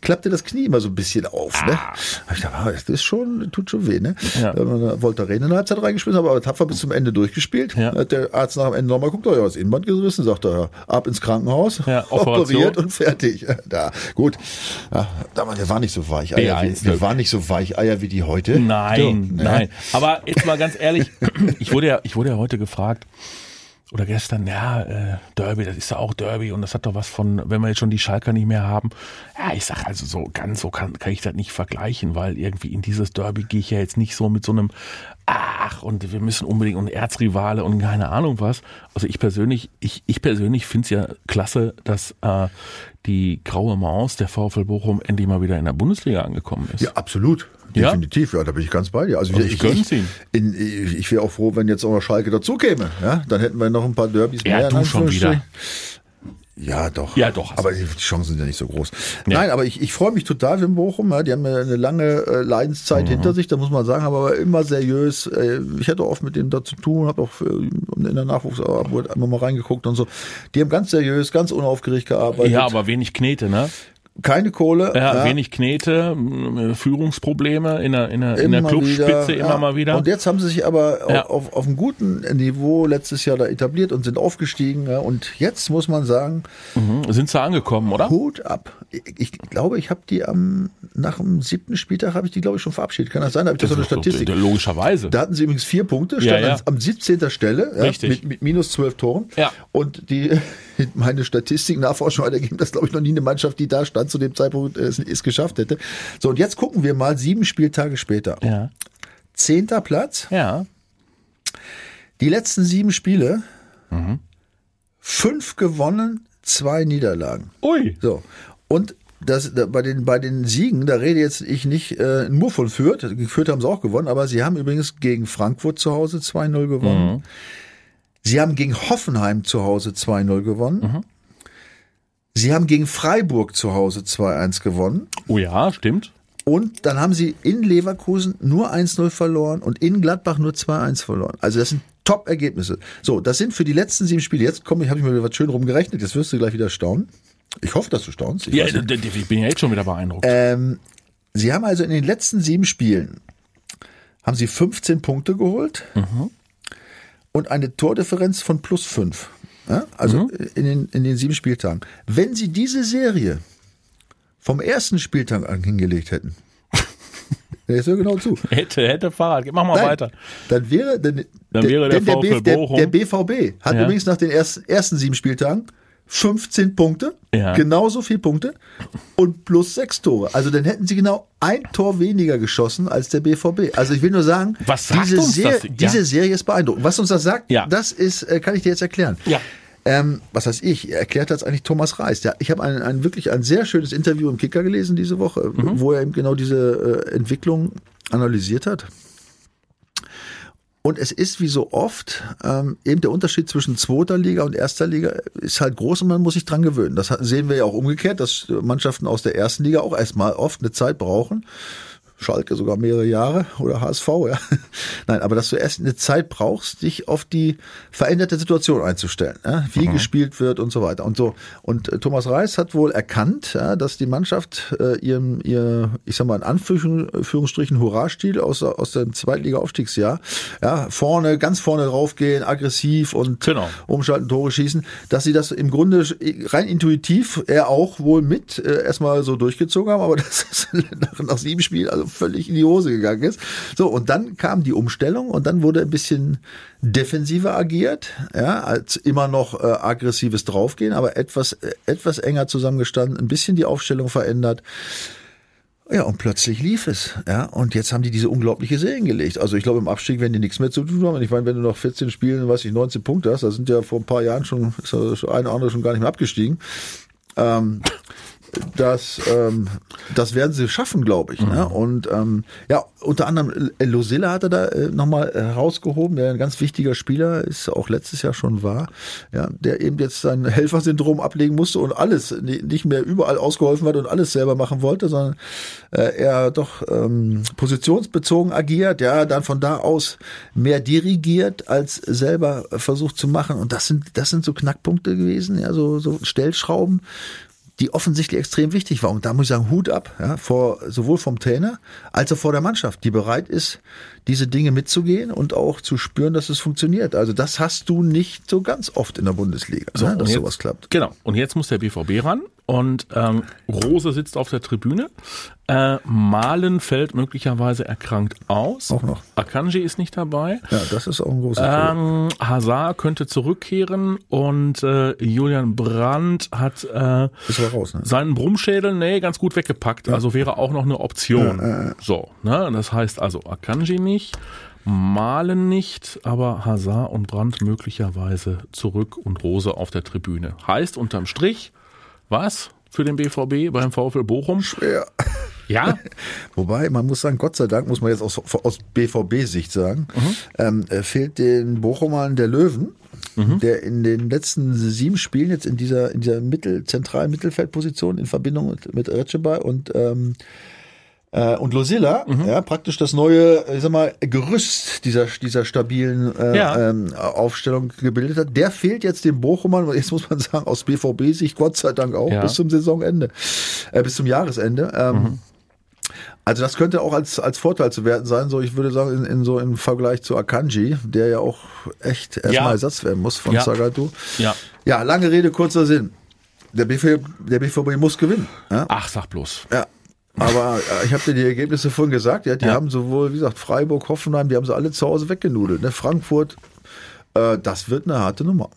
klappte das Knie immer so ein bisschen auf, ne? Hab ich dachte, ah, das ist schon tut schon weh, ne? Ja. Da haben wir Voltaren in der Halbzeit reingespielt, haben aber tapfer bis zum Ende durchgespielt. Ja. Hat der Arzt nach dem Ende nochmal guckt, oh ja, das Innenband gerissen, sagt er, ab ins Krankenhaus, Ja, operiert und fertig. Da, gut. Ja, damals, der war nicht so weich, Eier, B1 wie, der war nicht so weich Eier wie die heute. Nein, So, ne? nein. Aber jetzt mal ganz ehrlich, ich wurde ja, ich wurde ja heute gefragt, oder gestern, ja, äh, Derby, das ist ja auch Derby und das hat doch was von, wenn wir jetzt schon die Schalker nicht mehr haben. Ja, ich sag also so, ganz so kann, kann ich das nicht vergleichen, weil irgendwie in dieses Derby gehe ich ja jetzt nicht so mit so einem, ach, und wir müssen unbedingt und Erzrivale und keine Ahnung was. Also ich persönlich, ich, ich persönlich finde es ja klasse, dass äh, die graue Maus, der VfL Bochum, endlich mal wieder in der Bundesliga angekommen ist. Ja, absolut. Ja? Definitiv, ja, da bin ich ganz bei dir. Also, Also ich. In, ich ich wäre auch froh, wenn jetzt auch noch Schalke dazu käme. Ja, dann hätten wir noch ein paar Derbys Ja, mehr. in du schon wieder. Ja, doch. Ja, doch. Aber die Chancen sind ja nicht so groß. Nein, aber ich, ich freue mich total für den Bochum. Ja, die haben eine lange äh, Leidenszeit Mhm. hinter sich, da muss man sagen, aber immer seriös. Äh, ich hatte oft mit denen da zu tun, habe auch äh, in der Nachwuchsarbeit einmal mal reingeguckt und so. Die haben ganz seriös, ganz unaufgeregt gearbeitet. Ja, aber wenig Knete, ne? Keine Kohle. Ja, wenig Knete, Führungsprobleme in der, in der, in der Immer Clubspitze wieder, immer ja. mal wieder. Und jetzt haben sie sich aber Ja. auf, auf, auf einem guten Niveau letztes Jahr da etabliert und sind aufgestiegen. Ja. Und jetzt muss man sagen, Mhm. Sind sie angekommen, oder? Hut ab. Ich, ich glaube, ich habe die am nach dem siebten Spieltag habe ich die glaube ich schon verabschiedet. Kann das sein? Da habe ich das so eine Statistik. Logischerweise. Da hatten sie übrigens vier Punkte, Ja, standen ja. am 17. Stelle ja. Mit, mit minus zwölf Toren. Ja. Und die meine Statistik Nachforschung hat ergeben, dass glaube ich noch nie eine Mannschaft, die da stand zu dem Zeitpunkt, äh, es, es geschafft hätte. So und jetzt gucken wir mal sieben Spieltage später. ja. Zehnter Platz. Ja. Die letzten sieben Spiele, Mhm. fünf gewonnen, zwei Niederlagen. Ui. So. Und das, da, bei, den, bei den Siegen, da rede jetzt ich nicht äh, nur von Fürth, Fürth haben sie auch gewonnen, aber sie haben übrigens gegen Frankfurt zu Hause 2-0 gewonnen. Mhm. Sie haben gegen Hoffenheim zu Hause 2-0 gewonnen. Mhm. Sie haben gegen Freiburg zu Hause 2-1 gewonnen. Oh ja, stimmt. Und dann haben sie in Leverkusen nur 1-0 verloren und in Gladbach nur 2-1 verloren. Also das sind Top-Ergebnisse. So, das sind für die letzten sieben Spiele. Jetzt komme ich, habe ich mir was schön rumgerechnet. Jetzt wirst du gleich wieder staunen. Ich hoffe, dass du staunst. Ich Ja, ich bin ja jetzt schon wieder beeindruckt. Ähm, sie haben also in den letzten sieben Spielen haben sie 15 Punkte geholt und eine Tordifferenz von plus fünf. Ja? Also in, den, in den sieben Spieltagen. Wenn sie diese Serie vom ersten Spieltag an hingelegt hätten, jetzt hör genau zu, hätte, hätte Fahrrad. Mach mal Nein, weiter. dann wäre, dann, Dann wäre der der, der BVB hat Ja. übrigens nach den ersten, ersten sieben Spieltagen 15 Punkte, Ja. genauso viel Punkte und plus sechs Tore. Also dann hätten sie genau ein Tor weniger geschossen als der BVB. Also ich will nur sagen, diese, das? Ja. diese Serie ist beeindruckend. Was uns das sagt, Ja. das ist, äh, kann ich dir jetzt erklären. Ähm, was heißt ich? Erklärt das eigentlich Thomas Reis. Ja, ich habe ein, ein wirklich ein sehr schönes Interview im Kicker gelesen diese Woche, Mhm. wo er eben genau diese äh, Entwicklung analysiert hat. Und es ist wie so oft, ähm, eben der Unterschied zwischen zweiter Liga und erster Liga ist halt groß und man muss sich dran gewöhnen. Das sehen wir ja auch umgekehrt, dass Mannschaften aus der ersten Liga auch erstmal oft eine Zeit brauchen. Schalke sogar mehrere Jahre oder HSV, ja. Nein, aber dass du erst eine Zeit brauchst, dich auf die veränderte Situation einzustellen, ja? wie gespielt wird und so weiter und so. Und äh, Thomas Reis hat wohl erkannt, ja, dass die Mannschaft äh, ihrem, ihr, ich sag mal in Anführungsstrichen Hurra-Stil aus, aus dem Zweitliga-Aufstiegsjahr, ja, vorne, ganz vorne draufgehen, aggressiv und Genau. umschalten, Tore schießen, dass sie das im Grunde rein intuitiv er auch wohl mit äh, erstmal so durchgezogen haben, aber das ist nach, nach sieben Spielen also völlig in die Hose gegangen ist. So, und dann kam die Umstellung und dann wurde ein bisschen defensiver agiert, ja, als immer noch äh, aggressives Draufgehen, aber etwas, äh, etwas enger zusammengestanden, ein bisschen die Aufstellung verändert. Ja, und plötzlich lief es. Ja, und jetzt haben die diese unglaubliche Serien gelegt. Also ich glaube, im Abstieg werden die nichts mehr zu tun haben. Ich meine, wenn du noch 14 Spielen, weiß ich, 19 Punkte hast, da sind ja vor ein paar Jahren schon, ist ja eine oder andere schon gar nicht mehr abgestiegen. Ähm, das, ähm, das werden sie schaffen, glaube ich. Ne? Und ähm, ja, unter anderem Losilla hat er da äh, nochmal herausgehoben, der ein ganz wichtiger Spieler ist, auch letztes Jahr schon war, ja, der eben jetzt sein Helfersyndrom ablegen musste und alles ni- nicht mehr überall ausgeholfen hat und alles selber machen wollte, sondern äh, er doch ähm, positionsbezogen agiert, ja, dann von da aus mehr dirigiert als selber versucht zu machen. Und das sind, das sind so Knackpunkte gewesen, ja, so, so Stellschrauben, die offensichtlich extrem wichtig war. Und da muss ich sagen, Hut ab, ja, vor, sowohl vom Trainer als auch vor der Mannschaft, die bereit ist, diese Dinge mitzugehen und auch zu spüren, dass es funktioniert. Also das hast du nicht so ganz oft in der Bundesliga, So, ne, dass jetzt- sowas klappt. Genau. Und jetzt muss der BVB ran. Und ähm, Rose sitzt auf der Tribüne. Äh, Malen fällt möglicherweise erkrankt aus. Auch noch. Akanji ist nicht dabei. Ja, das ist auch ein großes Problem. Ähm, Hazard könnte zurückkehren und äh, Julian Brandt hat äh, raus, ne? seinen Brummschädel, nee, ganz gut weggepackt. Also wäre auch noch eine Option. So, ne? Das heißt also Akanji nicht, Malen nicht, aber Hazard und Brandt möglicherweise zurück und Rose auf der Tribüne. Heißt unterm Strich, was für den BVB beim VfL Bochum? Ja. Ja, Wobei, man muss sagen, Gott sei Dank, muss man jetzt aus, aus BVB-Sicht sagen, ähm, äh, fehlt den Bochumern der Löwen, der in den letzten sieben Spielen jetzt in dieser, in dieser Mittel, zentralen Mittelfeldposition in Verbindung mit, mit Receba und ähm, äh, und Losilla, ja, praktisch das neue, ich sag mal, Gerüst dieser, dieser stabilen äh, Ja. ähm, Aufstellung gebildet hat. Der fehlt jetzt den Bochumern, jetzt muss man sagen, aus BVB-Sicht, Gott sei Dank auch, Ja. bis zum Saisonende, äh, bis zum Jahresende. Ähm, Mhm. Also das könnte auch als, als Vorteil zu werten sein, so ich würde sagen, in, in so im Vergleich zu Akanji, der ja auch echt erstmal Ja. Ersatz werden muss von Ja. Sagadu. ja. Ja, lange Rede, kurzer Sinn. Der BVB, der BVB muss gewinnen. Ja, Ach, sag bloß. ja. Aber äh, ich habe dir die Ergebnisse vorhin gesagt, ja, die Ja. haben sowohl, wie gesagt, Freiburg, Hoffenheim, die haben sie alle zu Hause weggenudelt. Ne? Frankfurt, äh, das wird eine harte Nummer.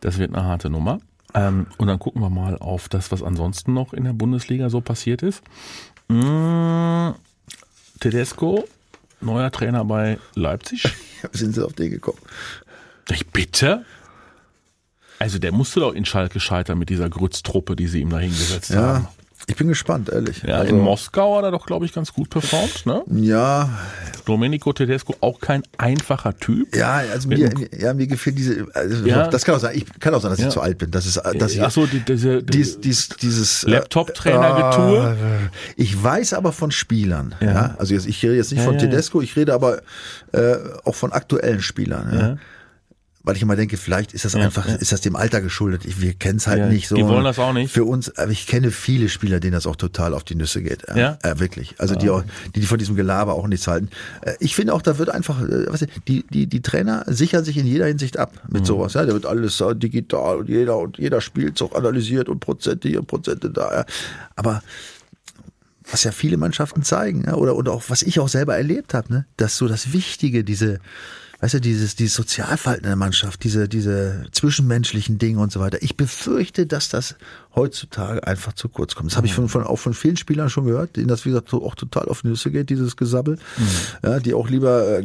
Das wird eine harte Nummer. Ähm, und dann gucken wir mal auf das, was ansonsten noch in der Bundesliga so passiert ist. Mm, Tedesco, neuer Trainer bei Leipzig. Sind sie auf den gekommen? Ich bitte? Also der musste doch in Schalke scheitern mit dieser Grütztruppe, die sie ihm da hingesetzt Ja. haben. Ich bin gespannt, ehrlich. Ja, also, in Moskau hat er doch, glaube ich, ganz gut performt. Ne? Ja, Domenico Tedesco auch kein einfacher Typ. ja, also mir, ja, mir gefällt diese, also Ja. das kann auch sein, ich kann auch sein, dass ich Ja. zu alt bin, das ist, dass ich, Ach so, die, diese, dies, dies, dieses äh, Laptop-Trainer-Getue? äh, Ich weiß aber von Spielern. Ja. Ja. Also jetzt, ich rede jetzt nicht von. Tedesco, ich rede aber äh, auch von aktuellen Spielern. Ja. Weil ich immer denke, vielleicht ist das Ja, einfach, ja. ist das dem Alter geschuldet. Ich, wir kennen es halt Ja, nicht so. die wollen das auch nicht. Für uns, aber ich kenne viele Spieler, denen das auch total auf die Nüsse geht. Ja? Äh, wirklich. Also die auch, die, die von diesem Gelaber auch nichts halten. Äh, ich finde auch, da wird einfach, äh, was, die, die, die Trainer sichern sich in jeder Hinsicht ab Mhm. mit sowas. Ja, da wird alles äh, digital und jeder und jeder Spielzug analysiert und Prozente hier und Prozente da. Ja. Aber was ja viele Mannschaften zeigen, oder, oder auch was ich auch selber erlebt habe, ne, dass so das Wichtige, diese, weißt du, dieses, dieses Sozialverhalten der Mannschaft, diese, diese zwischenmenschlichen Dinge und so weiter. Ich befürchte, dass das heutzutage einfach zu kurz kommt. Das habe ich von, von, auch von vielen Spielern schon gehört, denen das, wie gesagt, so auch total auf Nüsse geht, dieses Gesabbel. Ja, die auch lieber, äh,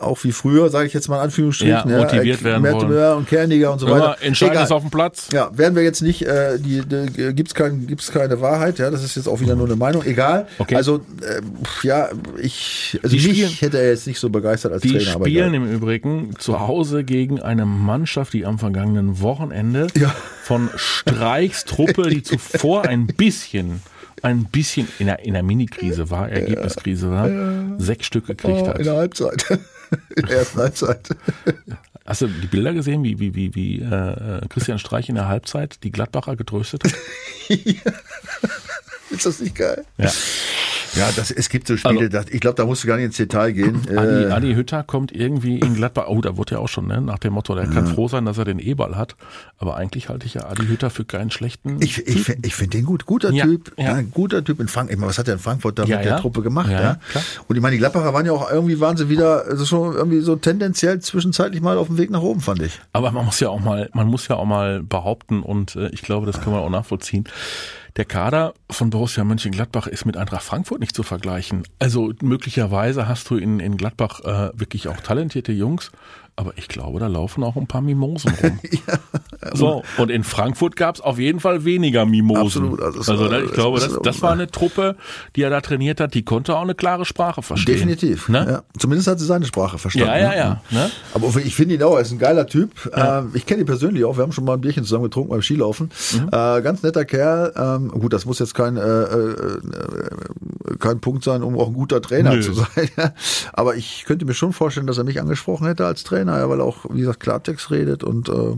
auch wie früher, sage ich jetzt mal in Anführungsstrichen, Ja, motiviert äh, werden wollen. und kerniger und so Immer weiter. entscheidend ist auf dem Platz. Ja, werden wir jetzt nicht, äh, die, die gibt's kein, gibt's keine Wahrheit, ja, das ist jetzt auch wieder nur eine Meinung, egal. Okay. Also, äh, ja, ich, also Die mich spielen- hätte er jetzt nicht so begeistert als Die Trainer, aber spielen egal. Im Übrigen zu Hause gegen eine Mannschaft, die am vergangenen Wochenende Ja. von Streichs Truppe, die zuvor ein bisschen, ein bisschen in der, in der Mini-Krise war, Ergebniskrise war, sechs Stück gekriegt Oh, hat. in der Halbzeit. in der ersten Halbzeit. Hast du die Bilder gesehen, wie, wie, wie, wie äh, Christian Streich in der Halbzeit die Gladbacher getröstet hat? Ist das nicht geil? Ja. Ja, das, es gibt so Spiele, Also- das, ich glaube, da musst du gar nicht ins Detail gehen. Adi, Äh, Adi Hütter kommt irgendwie in Gladbach. Oh, da wurde ja auch schon, ne? Nach dem Motto, der kann froh sein, dass er den E-Ball hat. Aber eigentlich halte ich ja Adi Hütter für keinen schlechten. Ich, ich, ich finde den gut. Guter Ja, Typ. ja. Guter Typ in Frankfurt. Ich meine, was hat er in Frankfurt da Ja, mit ja. der Truppe gemacht? Ja, Ja, ja, klar. Und ich meine, die Gladbacher waren ja auch irgendwie, waren sie wieder, also schon irgendwie so tendenziell zwischenzeitlich mal auf dem Weg nach oben, fand ich. Aber man muss ja auch mal, man muss ja auch mal behaupten und äh, ich glaube, das kann man auch nachvollziehen. Der Kader von Borussia Mönchengladbach ist mit Eintracht Frankfurt nicht zu vergleichen. Also möglicherweise hast du in, in Gladbach äh, wirklich auch talentierte Jungs, aber ich glaube, da laufen auch ein paar Mimosen rum. so, und in Frankfurt gab es auf jeden Fall weniger Mimosen. Absolut, also Also, war- da, ich glaube, das, das war eine Truppe, die er da trainiert hat, die konnte auch eine klare Sprache verstehen. Definitiv. Ne? Ja. Zumindest hat sie seine Sprache verstanden. Ja, ja, ne? ja. Ne? Aber ich finde ihn auch, er ist ein geiler Typ. Ähm, ich kenne ihn persönlich auch. Wir haben schon mal ein Bierchen zusammen getrunken beim Skilaufen. Mhm. Äh, ganz netter Kerl. Ähm, gut, das muss jetzt kein, äh, äh, äh, kein Punkt sein, um auch ein guter Trainer Nö. zu sein. Ja. Aber ich könnte mir schon vorstellen, dass er mich angesprochen hätte als Trainer, ja, weil er auch, wie gesagt, Klartext redet und äh,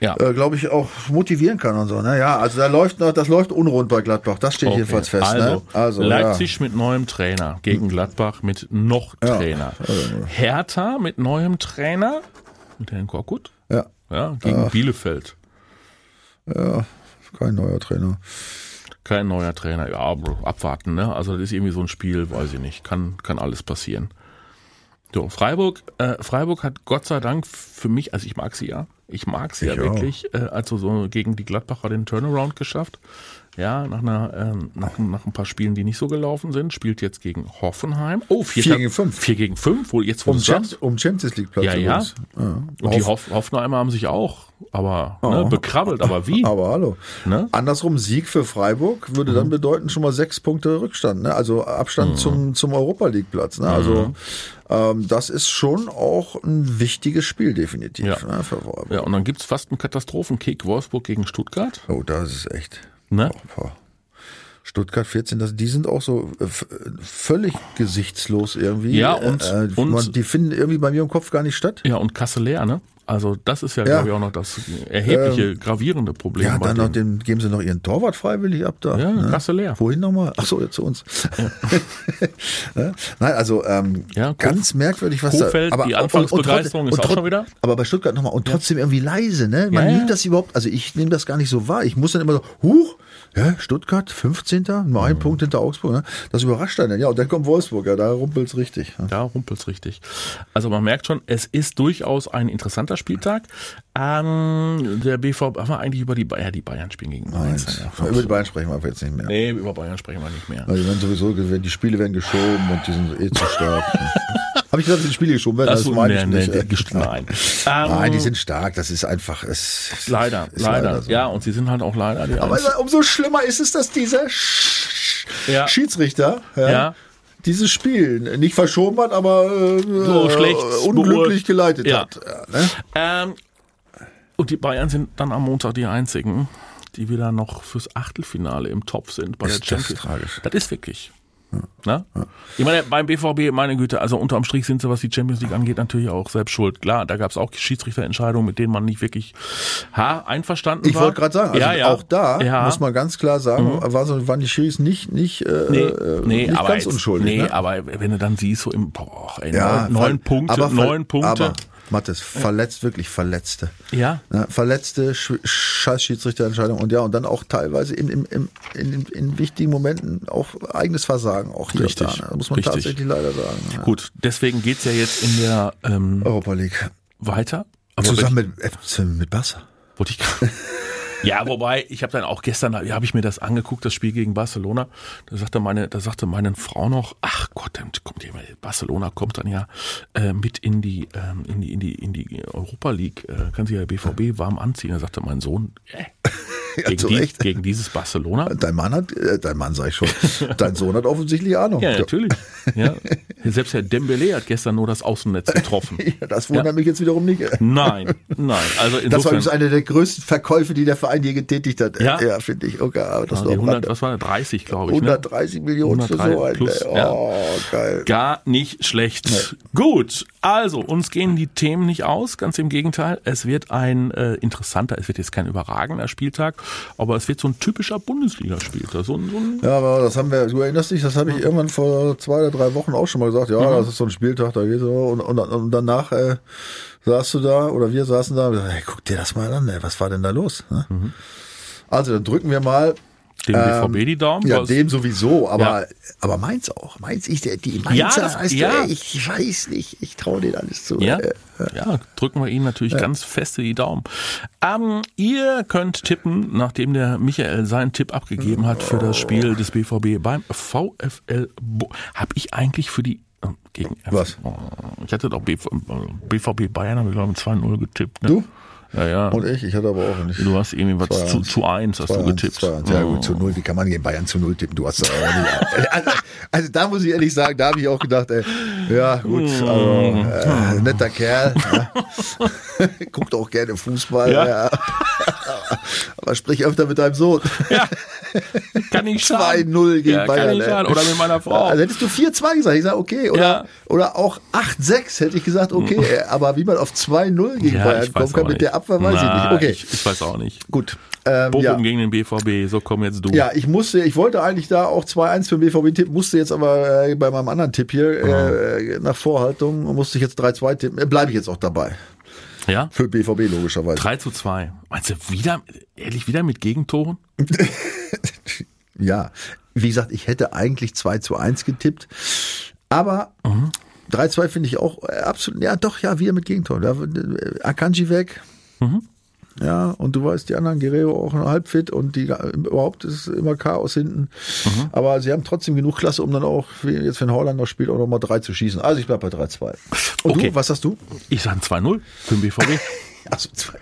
Ja. äh, glaube ich, auch motivieren kann und so. Ne? Ja, also da läuft noch, das läuft unrund bei Gladbach. Das steht Okay. jedenfalls fest. Also, ne? also Leipzig mit neuem Trainer gegen Gladbach mit noch Ja. Trainer. Hertha mit neuem Trainer mit Herrn Korkut. Ja. Ja, gegen Bielefeld. ja, ja, kein neuer Trainer. Kein neuer Trainer. Ja, aber abwarten, ne? Also das ist irgendwie so ein Spiel, weiß ich nicht. Kann, kann alles passieren. So, Freiburg, äh, Freiburg hat Gott sei Dank für mich, also ich mag sie ja, ich mag sie Ich ja auch. wirklich, äh, also so gegen die Gladbacher den Turnaround geschafft. Ja, nach einer, ähm, nach, nach ein paar Spielen, die nicht so gelaufen sind, spielt jetzt gegen Hoffenheim. Oh, vier, Vier gegen fünf. Vier gegen fünf, wohl jetzt wo Um, du Champ sagst. um Champions League Platz Ja, ja. übrigens. ja. Und die Hoff- Hoff Hoffenheimer haben sich auch, aber ne, Oh. bekrabbelt, aber wie? Aber hallo. Ne? Andersrum, Sieg für Freiburg würde Mhm. dann bedeuten schon mal sechs Punkte Rückstand, ne? also Abstand zum, zum Europa League Platz. Ne? Also Mhm. ähm, das ist schon auch ein wichtiges Spiel definitiv Ja. ne? für Freiburg. Ja, und dann gibt's fast einen Katastrophenkick Wolfsburg gegen Stuttgart. Oh, das ist echt. Ne? Boah. Stuttgart 14, das, die sind auch so äh, völlig gesichtslos irgendwie. Ja, und- äh, und- man, die finden irgendwie bei mir im Kopf gar nicht statt. Ja, und Kasse leer, ne? Also das ist ja, Ja. glaube ich, auch noch das erhebliche, gravierende Problem. Ja, dann noch den, geben sie noch ihren Torwart freiwillig ab da. Ja, ne? Kasse leer. Wohin nochmal? Ach so, jetzt zu uns. Ne? Nein, also ähm, Ja, ganz merkwürdig, was Kofeld, da. die Anfangsbegeisterung ist auch schon wieder. Aber bei Stuttgart nochmal und trotzdem irgendwie leise, ne? Man Ja, ja. nimmt das überhaupt. Also ich nehme das gar nicht so wahr. Ich muss dann immer so, huch. Ja, Stuttgart, 15. Nur Mhm. ein Punkt hinter Augsburg. Ne? Das überrascht einen. Ja, und dann kommt Wolfsburg. Ja, da rumpelt's richtig. ne? Da rumpelt's richtig. Also man merkt schon, es ist durchaus ein interessanter Spieltag. Ähm, der BVB, haben wir eigentlich über die Bayern, die Bayern spielen gegen Mainz. Ja, Über die Bayern sprechen wir aber jetzt nicht mehr. nee, über Bayern sprechen wir nicht mehr. Also die werden sowieso, die Spiele werden geschoben und die sind eh zu stark. Habe ich gesagt, die Spiele geschoben werden? Das Das, meine ich nicht. nee, gest- nein. Nein, die sind stark. Das ist einfach. Es Leider, ist leider. so. Ja, und sie sind halt auch leider Aber umso schlimmer ist es, dass dieser Sch Ja. Schiedsrichter ja, Ja. Dieses Spiel nicht verschoben hat, aber äh, So schlecht unglücklich beurteilt. geleitet Ja. hat. Ja, ne? Ähm, und die Bayern sind dann am Montag die einzigen, die wieder noch fürs Achtelfinale im Topf sind bei Ist der das Champions tragisch. Das ist wirklich. Na? Ich meine, beim BVB, meine Güte, also unterm Strich sind sie, was die Champions League angeht, natürlich auch selbst schuld. Klar, da gab es auch Schiedsrichterentscheidungen, mit denen man nicht wirklich ha, einverstanden Ich war. wollte gerade sagen, also ja, ja. auch da ja. Mhm. muss man ganz klar sagen, war so, waren die Schiris nicht, nicht, äh, Nee, äh, nee, nicht aber ganz jetzt, unschuldig. Nee, ne? aber wenn du dann siehst, so im, boah, ey, neun, neun Punkte, neun Punkte. Aber, Mathis, verletzt, wirklich Verletzte. ja, Ja, verletzte Sch- Scheiß-Schiedsrichterentscheidung und ja, und dann auch teilweise in, in, in, in, wichtigen Momenten auch eigenes Versagen, auch hier Richtig, da. ne? muss man richtig. tatsächlich leider sagen. Ja. gut, deswegen geht's ja jetzt in der ähm, Europa League. weiter. Aber Zusammen mit, mit Barca. Wollte ich Ja, wobei, ich habe dann auch gestern, ja, habe ich mir das angeguckt, das Spiel gegen Barcelona. Da sagte meine, da sagte meine Frau noch, ach Gott, dann kommt ja, Barcelona kommt dann ja äh, mit in die, ähm, in die, in die, in die Europa League, äh, kann sich ja BVB warm anziehen. Da sagte mein Sohn, äh, Ja, gegen, die, gegen dieses Barcelona. Dein Mann hat, äh, dein Mann sag ich schon, dein Sohn hat offensichtlich Ahnung. Ja, natürlich. Ja. Selbst Herr Dembele hat gestern nur das Außennetz getroffen. Ja, das wundert mich jetzt wiederum nicht. Nein, nein. Also Das war insofern, übrigens eine der größten Verkäufe, die der Verein je getätigt hat. Ja? ja finde ich. Okay, aber das Ah, war die auch 100, was war das? 30, glaube ich. Ne? 130 Millionen für 103 so einen. plus, ey. ja. oh, geil. Gar nicht schlecht. Gut, also uns gehen die Themen nicht aus, ganz im Gegenteil. Es wird ein äh, interessanter, es wird jetzt kein überragender Spieltag, aber es wird so ein typischer Bundesligaspieltag. So ein, so ein, Ja, aber das haben wir, du erinnerst dich, das habe ich irgendwann vor zwei oder drei Wochen auch schon mal gesagt. Ja, Mhm. das ist so ein Spieltag, da geht so. Und, und, und danach äh, saßt du da oder wir saßen da und gesagt, hey, guck dir das mal an, ey, was war denn da los? Ne? Mhm. Also dann drücken wir mal dem BVB die Daumen. Ähm, Ja, was- dem sowieso, aber, Ja. aber Mainz auch. Mainz, ich, der, die Mainzer, Ja, das- weißt ja. du, ich weiß nicht, ich traue denen alles zu. Ja, Äh, ja, drücken wir Ihnen natürlich ganz feste die Daumen. Ähm, ihr könnt tippen, nachdem der Michael seinen Tipp abgegeben hat für das Spiel des BVB beim VfL. Habe ich eigentlich für die gegen Was? Oh, Ich hatte doch BV, BVB Bayern, habe ich glaube ich 2-0 getippt. Ne? Du? Ja, ja. Und ich, ich hatte aber auch nicht. Du hast irgendwie was 2-1. zu, zu eins hast du 2-1, getippt. 2-1. Ja, gut, zu null. Wie kann man gegen Bayern zu null tippen? Du hast nicht. Also, also da muss ich ehrlich sagen, da habe ich auch gedacht, ey, ja, gut, also, äh, netter Kerl. Ja. Guckt auch gerne Fußball. Ja. Ja. Aber sprich öfter mit deinem Sohn. Ja. Kann ich schaden. 2-0 gegen ja, Bayern. Kann ich schaden. Oder mit meiner Frau. Also hättest du 4-2 gesagt, ich sage, okay. Oder, Ja. oder auch 8-6 hätte ich gesagt, okay. ey, Aber wie man auf 2-0 gegen Ja, Bayern ich kommen kann mit der nicht. Abwehr, weiß ich Na, nicht. Okay, Ich, ich weiß auch nicht. gut. Ähm, Bochum ja. gegen den BVB, so komm jetzt du. Ja, ich musste, ich wollte eigentlich da auch 2-1 für den BVB tippen, musste jetzt aber äh, bei meinem anderen Tipp hier äh, nach Vorhaltung musste ich jetzt 3-2 tippen. Äh, Bleibe ich jetzt auch dabei. Ja? Für BVB logischerweise. 3 zu 2. Meinst du wieder, ehrlich, wieder mit Gegentoren? Ja, wie gesagt, ich hätte eigentlich 2 zu 1 getippt, aber Mhm. 3-2 finde ich auch absolut, ja doch, ja, wieder mit Gegentor. Ja, äh, Akanji weg. Mhm. Ja, und du weißt, die anderen Guerrero auch noch halb fit und die überhaupt ist immer Chaos hinten. Mhm. Aber sie haben trotzdem genug Klasse, um dann auch, jetzt wenn Holland noch spielt, auch noch mal drei zu schießen. Also ich bleib bei 3-2. Und Okay. du, was hast du? Ich sage 2-0 für den BVB. Zwei.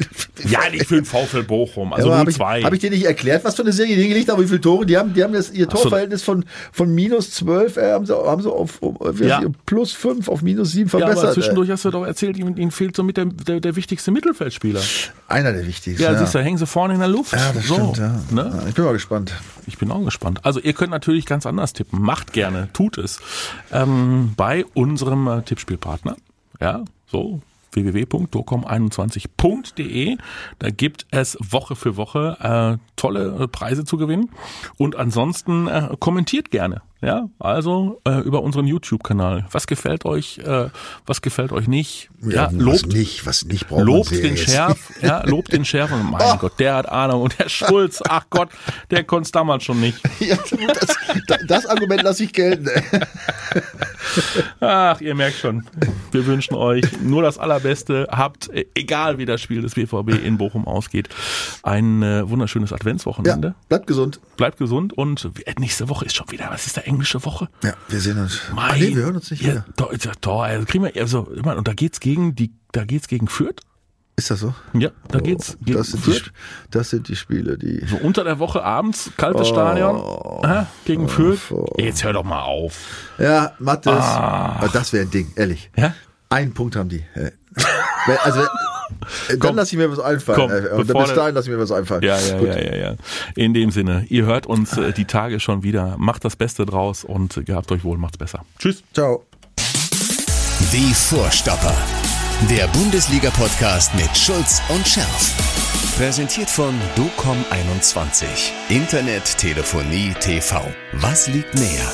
ja, nicht für den VfL Bochum, also ja, nur habe ich, 2. hab ich dir nicht erklärt, was für eine Serie die hingelegt haben, wie viele Tore? Die haben, die haben das, ihr so. Torverhältnis von, von minus 12, äh, haben sie, haben sie auf, um, wie Ja. plus 5 auf minus 7 ja, verbessert. aber zwischendurch hast du doch erzählt, ihnen, fehlt so mit der, der, der wichtigste Mittelfeldspieler. äh, einer der wichtigsten. Ja, Ja, siehst du, hängen sie vorne in der Luft. ja das so, stimmt. Ja. Ne? Ja, ich bin mal gespannt. Ich bin auch gespannt. Also ihr könnt natürlich ganz anders tippen. Macht gerne, tut es. Ähm, bei unserem äh, Tippspielpartner. Ja, so www.docom21.de. Da gibt es Woche für Woche äh, tolle äh, Preise zu gewinnen. Und ansonsten äh, kommentiert gerne. Ja, also äh, über unseren YouTube-Kanal. Was gefällt euch, äh, was gefällt euch nicht? Ja, was lobt, nicht, was nicht braucht lobt den Series. Schärf, ja, lobt den Schärf und mein Gott, der hat Ahnung und der Schulz, ach Gott, der konnte es damals schon nicht. Ja, das, das Argument lasse ich gelten. Ach, ihr merkt schon, wir wünschen euch nur das Allerbeste. Habt, egal wie das Spiel des BVB in Bochum ausgeht, ein äh, wunderschönes Adventswochenende. Ja, bleibt gesund. Bleibt gesund und äh, nächste Woche ist schon wieder, was ist da, englische Woche? Ja, wir sehen uns. Mein, Ah, nee, wir hören uns nicht ja, wieder. Doch, doch, also kriegen wir, also, ich meine, und da geht's gegen die, da geht's gegen Fürth Ist das so? Ja, da geht's. Oh, Geht, das, sind die, Fürth. Sp- das sind die Spiele, die. So unter der Woche abends, kaltes Oh. Stadion äh, gegen Fürth. oh. Jetzt hör doch mal auf. Ja, Mattes. Ah. Das wäre ein Ding, ehrlich. Ja? Einen Punkt haben die. Äh, Also, wenn- dann Komm. lasse ich mir was einfallen. Komm, Äh, bis dahin lasse ich mir was einfallen. Ja, ja, Gut. ja, ja, ja. In dem Sinne, ihr hört uns äh, die Tage schon wieder. Macht das Beste draus und äh, gehabt euch wohl, macht's besser. Tschüss. Ciao. Die Vorstopper. Der Bundesliga-Podcast mit Schulz und Scherf. Präsentiert von DOCOM21. Internet, Telefonie, TV. Was liegt näher?